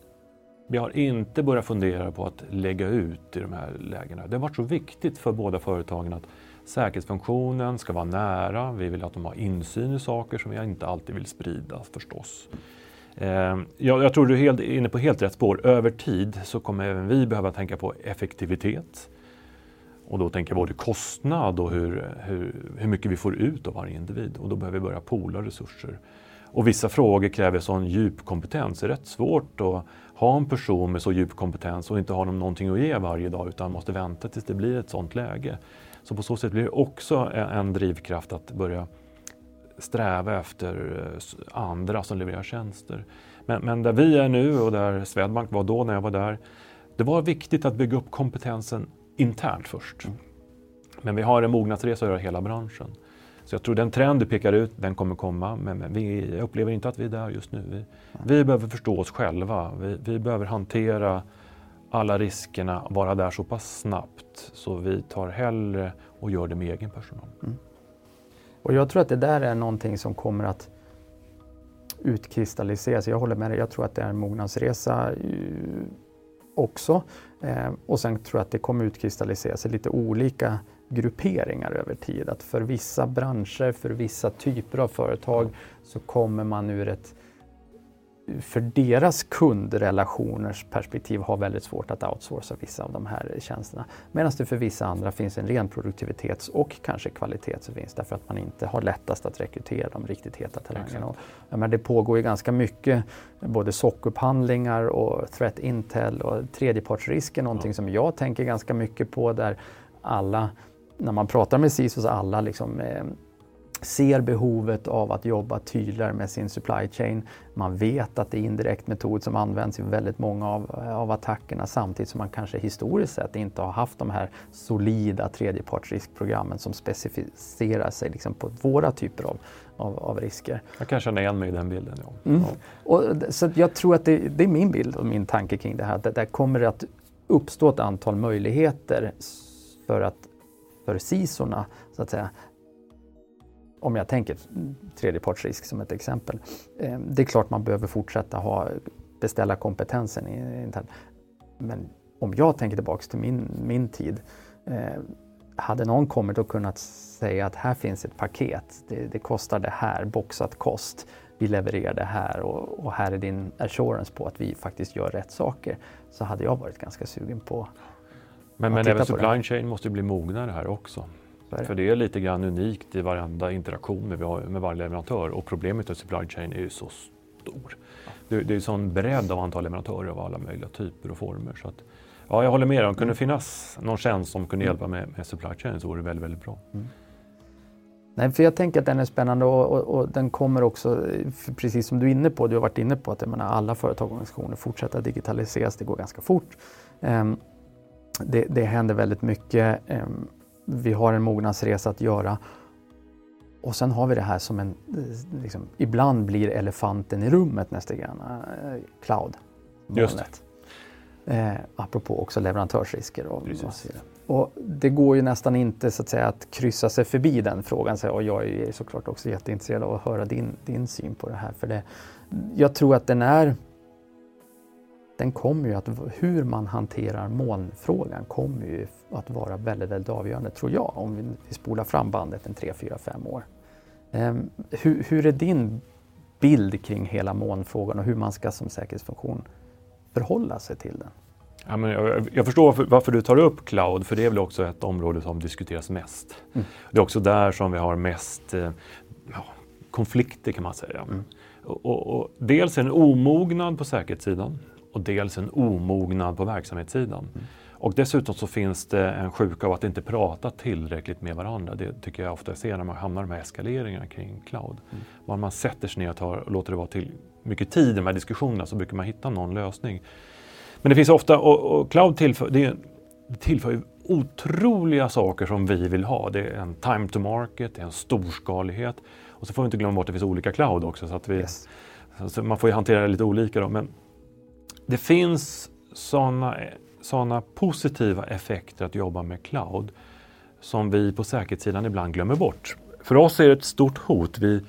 vi, har inte börjat fundera på att lägga ut i de här lägena. Det har varit så viktigt för båda företagen att säkerhetsfunktionen ska vara nära. Vi vill att de har insyn i saker som vi inte alltid vill sprida förstås. Eh, jag, jag tror du är helt, inne på helt rätt spår. Över tid så kommer även vi behöva tänka på effektivitet. Och då tänker jag både kostnad och hur, hur, hur mycket vi får ut av varje individ. Och då behöver vi börja pola resurser. Och vissa frågor kräver sån djup kompetens. Det är rätt svårt att ha en person med så djup kompetens och inte ha dem någonting att ge varje dag utan måste vänta tills det blir ett sånt läge. Så på så sätt blir det också en drivkraft att börja sträva efter eh, andra som levererar tjänster. Men, men där vi är nu och där Swedbank var då när jag var där, det var viktigt att bygga upp kompetensen internt först. Mm. Men vi har en mognadsresa att göra hela branschen. Så jag tror den trend du pekar ut, den kommer komma. Men vi upplever inte att vi är där just nu. Vi, vi behöver förstå oss själva. Vi, vi, behöver hantera alla riskerna, vara där så pass snabbt så vi tar hellre och gör det med egen personal. Mm. Och jag tror att det där är någonting som kommer att utkristalliseras. Jag håller med dig, jag tror att det är en mognadsresa eh, också. Eh, och sen tror jag att det kommer utkristallisera sig lite olika grupperingar över tid. Att för vissa branscher, för vissa typer av företag så kommer man ur ett för deras kundrelationers perspektiv har väldigt svårt att outsourca vissa av de här tjänsterna. Medan det för vissa andra finns en ren produktivitets och kanske kvalitetsvinst därför att man inte har lättast att rekrytera de riktigt heta talangerna. Men det pågår ju ganska mycket både SOC-upphandlingar och threat intel och tredjepartsrisk är någonting ja. som jag tänker ganska mycket på där alla, när man pratar med CISOs alla liksom, eh, ser behovet av att jobba tydligare med sin supply chain. Man vet att det är indirekt metod som används i väldigt många av, av attackerna samtidigt som man kanske historiskt sett inte har haft de här solida tredjepartsriskprogrammen som specificerar sig liksom på våra typer av, av, av, risker. Jag kan känna igen mig i den bilden. Ja. Mm. Och, så jag tror att det, det, är min bild och min tanke kring det här. Det, där kommer att uppstå ett antal möjligheter för att för CISOrna så att säga, om jag tänker tredjepartsrisk som ett exempel. Eh, det är klart man behöver fortsätta ha, beställa kompetensen. I, men om jag tänker tillbaks till min, min tid. Eh, hade någon kommit och kunnat säga att här finns ett paket, det, det kostar det här, boxat kost, vi levererar det här och, och, här är din assurance på att vi faktiskt gör rätt saker. Så hade jag varit ganska sugen på Men, men även supply chain måste bli mognare här också. För det är lite grann unikt i varenda interaktion med, med varje leverantör och problemet med supply chain är ju så stor. Det, det är en sån bredd av antal leverantörer av alla möjliga typer och former. Så att, ja, jag håller med om det kunde mm. finnas någon tjänst som kunde mm. hjälpa med, med supply chain så vore det väldigt, väldigt bra. Mm. Nej, för jag tänker att den är spännande och, och, och, den kommer också, precis som du är inne på, du har varit inne på att menar, alla företag och organisationer fortsätter digitaliseras, det går ganska fort. Um, det, det händer väldigt mycket. Um, vi har en mognadsresa att göra. Och sen har vi det här som en, liksom, ibland blir elefanten i rummet nästan grann, eh, cloud. Just det. Eh, apropå också leverantörsrisker. Och, och det går ju nästan inte så att, säga, att kryssa sig förbi den frågan. Så, och jag är såklart också jätteintresserad av att höra din, din syn på det här. För det, jag tror att den är den kommer ju att, hur man hanterar molnfrågan kommer ju att vara väldigt, väldigt avgörande tror jag om vi, spolar fram bandet en 3, 4, 5 år. Um, hur, hur är din bild kring hela molnfrågan och hur man ska som säkerhetsfunktion förhålla sig till den? Ja, men jag, jag förstår varför, varför, du tar upp cloud, för det är väl också ett område som diskuteras mest. Mm. Det är också där som vi har mest eh, ja, konflikter kan man säga. Mm. Och, och, och, dels en omognad på säkerhetssidan och dels en omognad på verksamhetssidan. Mm. Och dessutom så finns det en sjuka av att inte prata tillräckligt med varandra. Det tycker jag ofta ser när man hamnar i de här eskaleringarna kring cloud. Mm. Om man sätter sig ner och, tar, och låter det vara till mycket tid i de här diskussionerna så brukar man hitta någon lösning. Men det finns ofta, och, och cloud tillför, det, tillför ju otroliga saker som vi vill ha. Det är en time to market, det är en storskalighet. Och så får vi inte glömma bort att det finns olika cloud också. Så att vi, yes. så man får ju hantera det lite olika. Då. Men det finns sådana såna positiva effekter att jobba med cloud som vi på säkerhetssidan ibland glömmer bort. För oss är det ett stort hot. Vi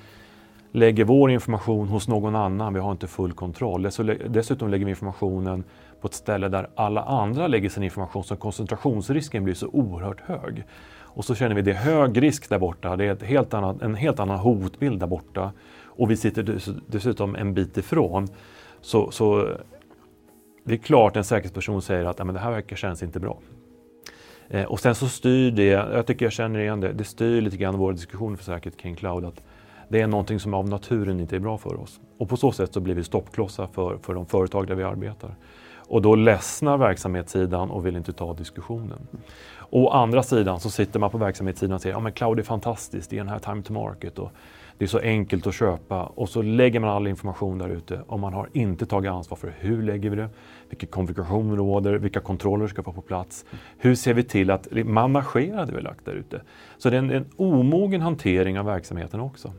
lägger vår information hos någon annan, vi har inte full kontroll. Dessutom lägger vi informationen på ett ställe där alla andra lägger sin information så koncentrationsrisken blir så oerhört hög. Och så känner vi det är hög risk där borta, det är ett helt annat, en helt annan hotbild där borta. Och vi sitter dessutom en bit ifrån. Så, så det är klart en säkerhetsperson säger att det här verkar känns inte bra. Eh, och sen så styr det, jag tycker jag känner igen det, det styr lite grann våra diskussioner för säkerhet kring cloud. Att det är någonting som av naturen inte är bra för oss. Och på så sätt så blir vi stoppklossar för, för de företag där vi arbetar. Och då ledsnar verksamhetssidan och vill inte ta diskussionen. Å andra sidan så sitter man på verksamhetssidan och säger att ja, cloud är fantastiskt, det är den här time to market och det är så enkelt att köpa och så lägger man all information där ute och man har inte tagit ansvar för hur lägger vi det, vilken konfigurationer råder, vilka kontroller ska vara på plats, hur ser vi till att managera det vi lagt där ute. Så det är en, en omogen hantering av verksamheten också.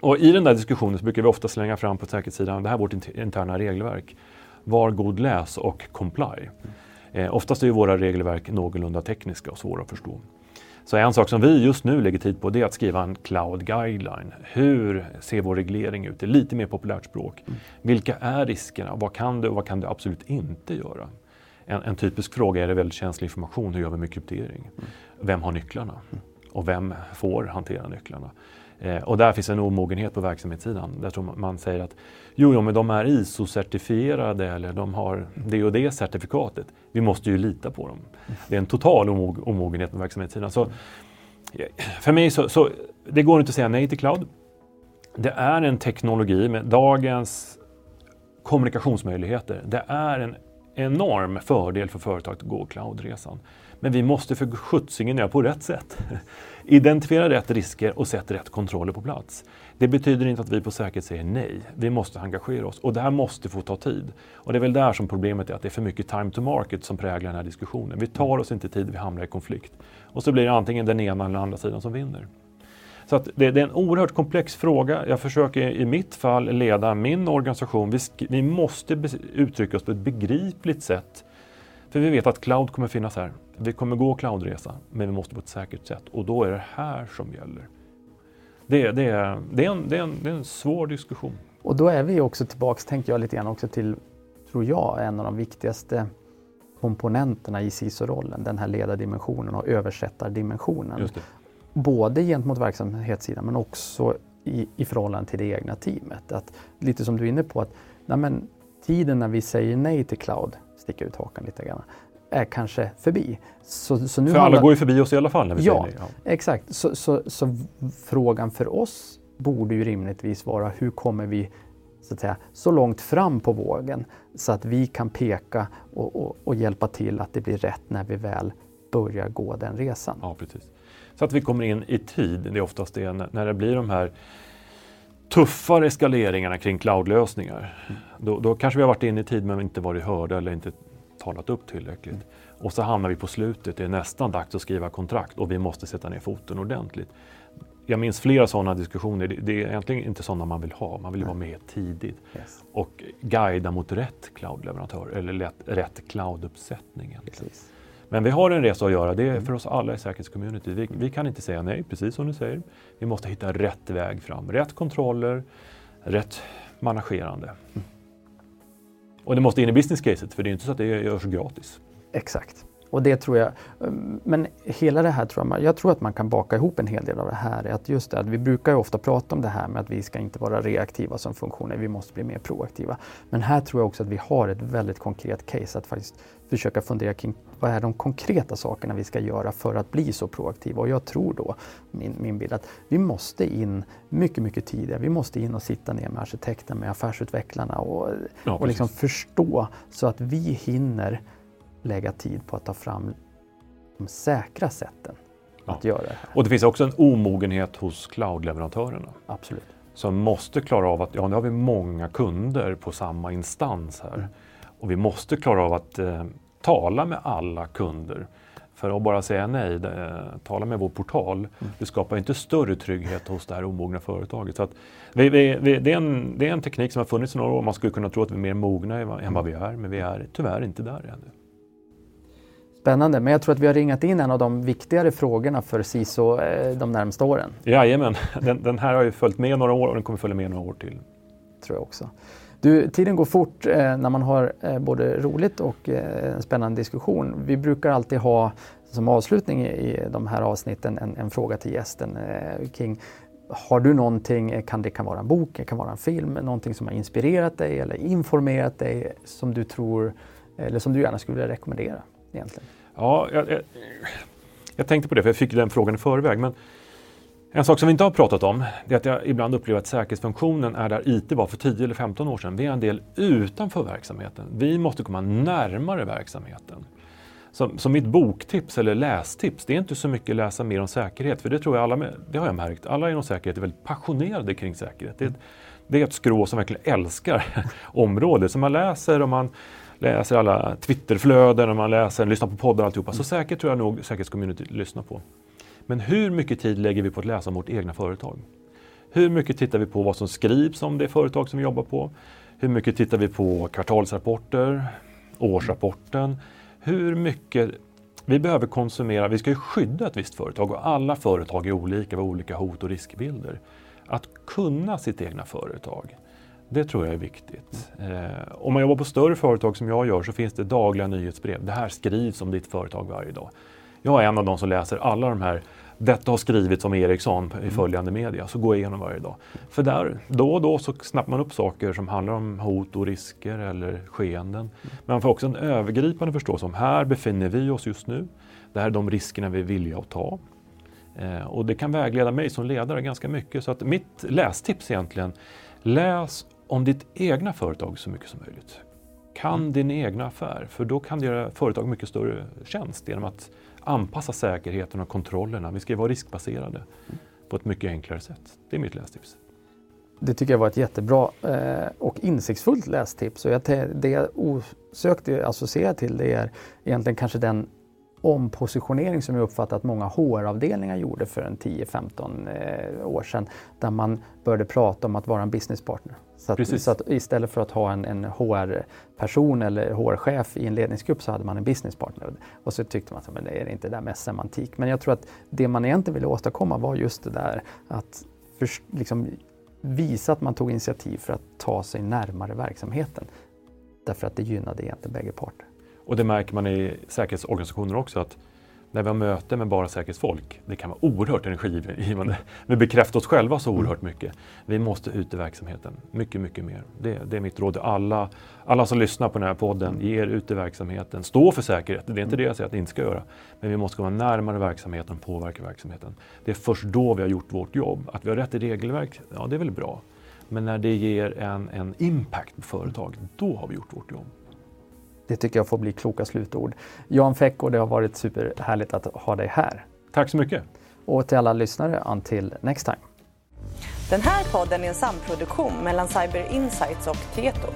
Och I den där diskussionen så brukar vi ofta slänga fram på säkerhetssidan, det här är vårt interna regelverk var god läs och comply. Eh, oftast är ju våra regelverk någorlunda tekniska och svåra att förstå. Så en sak som vi just nu lägger tid på det är att skriva en cloud guideline. Hur ser vår reglering ut? Det är lite mer populärt språk. Mm. Vilka är riskerna? Vad kan du och vad kan du absolut inte göra? En, en typisk fråga är det väldigt känslig information. Hur gör vi med kryptering? Mm. Vem har nycklarna? Mm. Och vem får hantera nycklarna? Eh, och där finns en omogenhet på verksamhetssidan. Där tror man, man säger att jo, jo, men de är ISO-certifierade eller de har det och det certifikatet. Vi måste ju lita på dem. Det är en total omog omogenhet på verksamhetssidan. Så, eh, för mig så, så det går inte att säga nej till cloud. Det är en teknologi med dagens kommunikationsmöjligheter. Det är en enorm fördel för företag att gå cloudresan. Men vi måste för sjuttsingen göra på rätt sätt. Identifiera rätt risker och sätt rätt kontroller på plats. Det betyder inte att vi på säkerhet säger nej. Vi måste engagera oss och det här måste få ta tid. Och det är väl där som problemet är att det är för mycket time to market som präglar den här diskussionen. Vi tar oss inte tid, vi hamnar i konflikt. Och så blir det antingen den ena eller den andra sidan som vinner. Så att det, det, är en oerhört komplex fråga. Jag försöker i mitt fall leda min organisation. Vi, vi måste uttrycka oss på ett begripligt sätt. För vi vet att cloud kommer finnas här. Vi kommer gå cloudresa, men vi måste på ett säkert sätt. Och då är det här som gäller. Det, det, är, det, är, en, det, är, en, det är en svår diskussion. Och då är vi också tillbaks, tänker jag lite grann också till, tror jag, en av de viktigaste komponenterna i CISO-rollen, den här ledardimensionen och översättardimensionen. Både gentemot verksamhetssidan men också i, i förhållande till det egna teamet. Att, lite som du är inne på, att nej men, tiden när vi säger nej till cloud, sticka ut hakan lite grann, är kanske förbi. Så, så nu för alla handlar... går ju förbi oss i alla fall när vi ja, säger nej. Ja, exakt. Så, så, så, frågan för oss borde ju rimligtvis vara hur kommer vi så, att säga, så långt fram på vågen så att vi kan peka och, och, och hjälpa till att det blir rätt när vi väl börjar gå den resan. Ja, precis. Så att vi kommer in i tid, det är oftast det när det blir de här tuffare eskaleringarna kring cloudlösningar. Mm. Då, då, kanske vi har varit inne i tid men inte varit hörda eller inte talat upp tillräckligt. Mm. Och så hamnar vi på slutet, det är nästan dags att skriva kontrakt och vi måste sätta ner foten ordentligt. Jag minns flera sådana diskussioner. Det är egentligen inte sådana man vill ha. Man vill vara med tidigt yes. och guida mot rätt cloudleverantör eller rätt clouduppsättning. Men vi har en resa att göra. Det är mm. för oss alla i säkerhetscommunity. Vi, vi, kan inte säga nej, precis som du säger. Vi måste hitta rätt väg fram. Rätt kontroller, rätt managerande. Mm. Och det måste in i business caset för det är ju inte så att det görs gratis. Exakt. Och det tror jag, men hela det här tror jag, jag tror att man kan baka ihop en hel del av det här. Att just det, att vi brukar ju ofta prata om det här med att vi ska inte vara reaktiva som funktioner, vi måste bli mer proaktiva. Men här tror jag också att vi har ett väldigt konkret case att faktiskt försöka fundera kring vad är de konkreta sakerna vi ska göra för att bli så proaktiva. Och jag tror då, min, min bild, att vi måste in mycket, mycket tidigare. Vi måste in och sitta ner med arkitekten, med affärsutvecklarna och, ja, och liksom förstå så att vi hinner lägga tid på att ta fram de säkra sätten ja. att göra det här. Och det finns också en omogenhet hos cloudleverantörerna. Absolut. Som måste klara av att, ja nu har vi många kunder på samma instans här. Mm. Och vi måste klara av att eh, tala med alla kunder. För att bara säga nej, det, tala med vår portal, mm. det skapar inte större trygghet hos det här omogna företaget. Så vi, vi, vi, det, är en, det är en teknik som har funnits i några år. Man skulle kunna tro att vi är mer mogna än vad vi är, men vi är tyvärr inte där ännu. Spännande, men jag tror att vi har ringat in en av de viktigare frågorna för SISO eh, de närmaste åren. Jajamän, den, den här har ju följt med några år och den kommer följa med några år till. Tror jag också. Du, tiden går fort eh, när man har eh, både roligt och eh, en spännande diskussion. Vi brukar alltid ha som avslutning i, i de här avsnitten en, en fråga till gästen eh, kring har du någonting, kan det kan vara en bok, det kan vara en film, någonting som har inspirerat dig eller informerat dig som du tror eller som du gärna skulle vilja rekommendera? Egentligen? Ja, jag, jag, jag, tänkte på det, för jag fick den frågan i förväg. Men en sak som vi inte har pratat om, det är att jag ibland upplever att säkerhetsfunktionen är där IT var för 10 eller 15 år sedan. Vi är en del utanför verksamheten. Vi måste komma närmare verksamheten. Så, så mitt boktips eller lästips, det är inte så mycket läsa mer om säkerhet, för det tror jag alla, det har jag märkt, alla inom säkerhet är väldigt passionerade kring säkerhet. Det, det är ett skrå som verkligen älskar området. Så man läser och man läser alla Twitterflöden och man läser, lyssnar på poddar och alltihopa. Så säkert tror jag nog säkerhetscommunity lyssnar på. Men hur mycket tid lägger vi på att läsa om vårt egna företag? Hur mycket tittar vi på vad som skrivs om det företag som vi jobbar på? Hur mycket tittar vi på kvartalsrapporter, årsrapporten? Hur mycket vi behöver konsumera, vi ska ju skydda ett visst företag och alla företag är olika, vi har olika hot och riskbilder. Att kunna sitt egna företag, det tror jag är viktigt. Eh, om man jobbar på större företag som jag gör så finns det dagliga nyhetsbrev. Det här skrivs om ditt företag varje dag. Jag är en av de som läser alla de här detta har skrivits om Ericsson i mm. följande media, så går jag igenom varje dag. För där, då och då så snappar man upp saker som handlar om hot och risker eller skeenden. Men man får också en övergripande förståelse om här befinner vi oss just nu. Det här är de riskerna vi är villiga att ta. Eh, och det kan vägleda mig som ledare ganska mycket. Så att mitt lästips egentligen, läs om ditt egna företag så mycket som möjligt. Kan mm. din egna affär, för då kan du göra företag mycket större tjänst genom att anpassa säkerheten och kontrollerna. Vi ska vara riskbaserade mm. på ett mycket enklare sätt. Det är mitt lästips. Det tycker jag var ett jättebra eh, och insiktsfullt lästips. Och det jag osökt associerar till det är egentligen kanske den ompositionering som jag uppfattar att många HR-avdelningar gjorde för en 10-15 eh, år sedan. Där man började prata om att vara en businesspartner. Så, att, så att istället för att ha en, en HR-person eller HR-chef i en ledningsgrupp så hade man en businesspartner. Och så tyckte man att det är inte det där med semantik. Men jag tror att det man egentligen ville åstadkomma var just det där att för, liksom, visa att man tog initiativ för att ta sig närmare verksamheten. Därför att det gynnade egentligen bägge parter. Och det märker man i säkerhetsorganisationer också att när vi har möte med bara säkerhetsfolk, det kan vara oerhört energigivande. Vi bekräftar oss själva så oerhört mycket. Vi måste ut i verksamheten, mycket, mycket mer. Det, det är mitt råd till alla, alla som lyssnar på den här podden. Ge er ut i verksamheten, stå för säkerhet. Det är inte det jag säger att ni inte ska göra. Men vi måste komma närmare verksamheten och påverka verksamheten. Det är först då vi har gjort vårt jobb. Att vi har rätt i regelverk, ja det är väl bra. Men när det ger en, en impact på företag, då har vi gjort vårt jobb. Det tycker jag får bli kloka slutord. Jan Fecko, det har varit superhärligt att ha dig här. Tack så mycket. Och till alla lyssnare, until next time. Den här podden är en samproduktion mellan Cyber Insights och Tieto.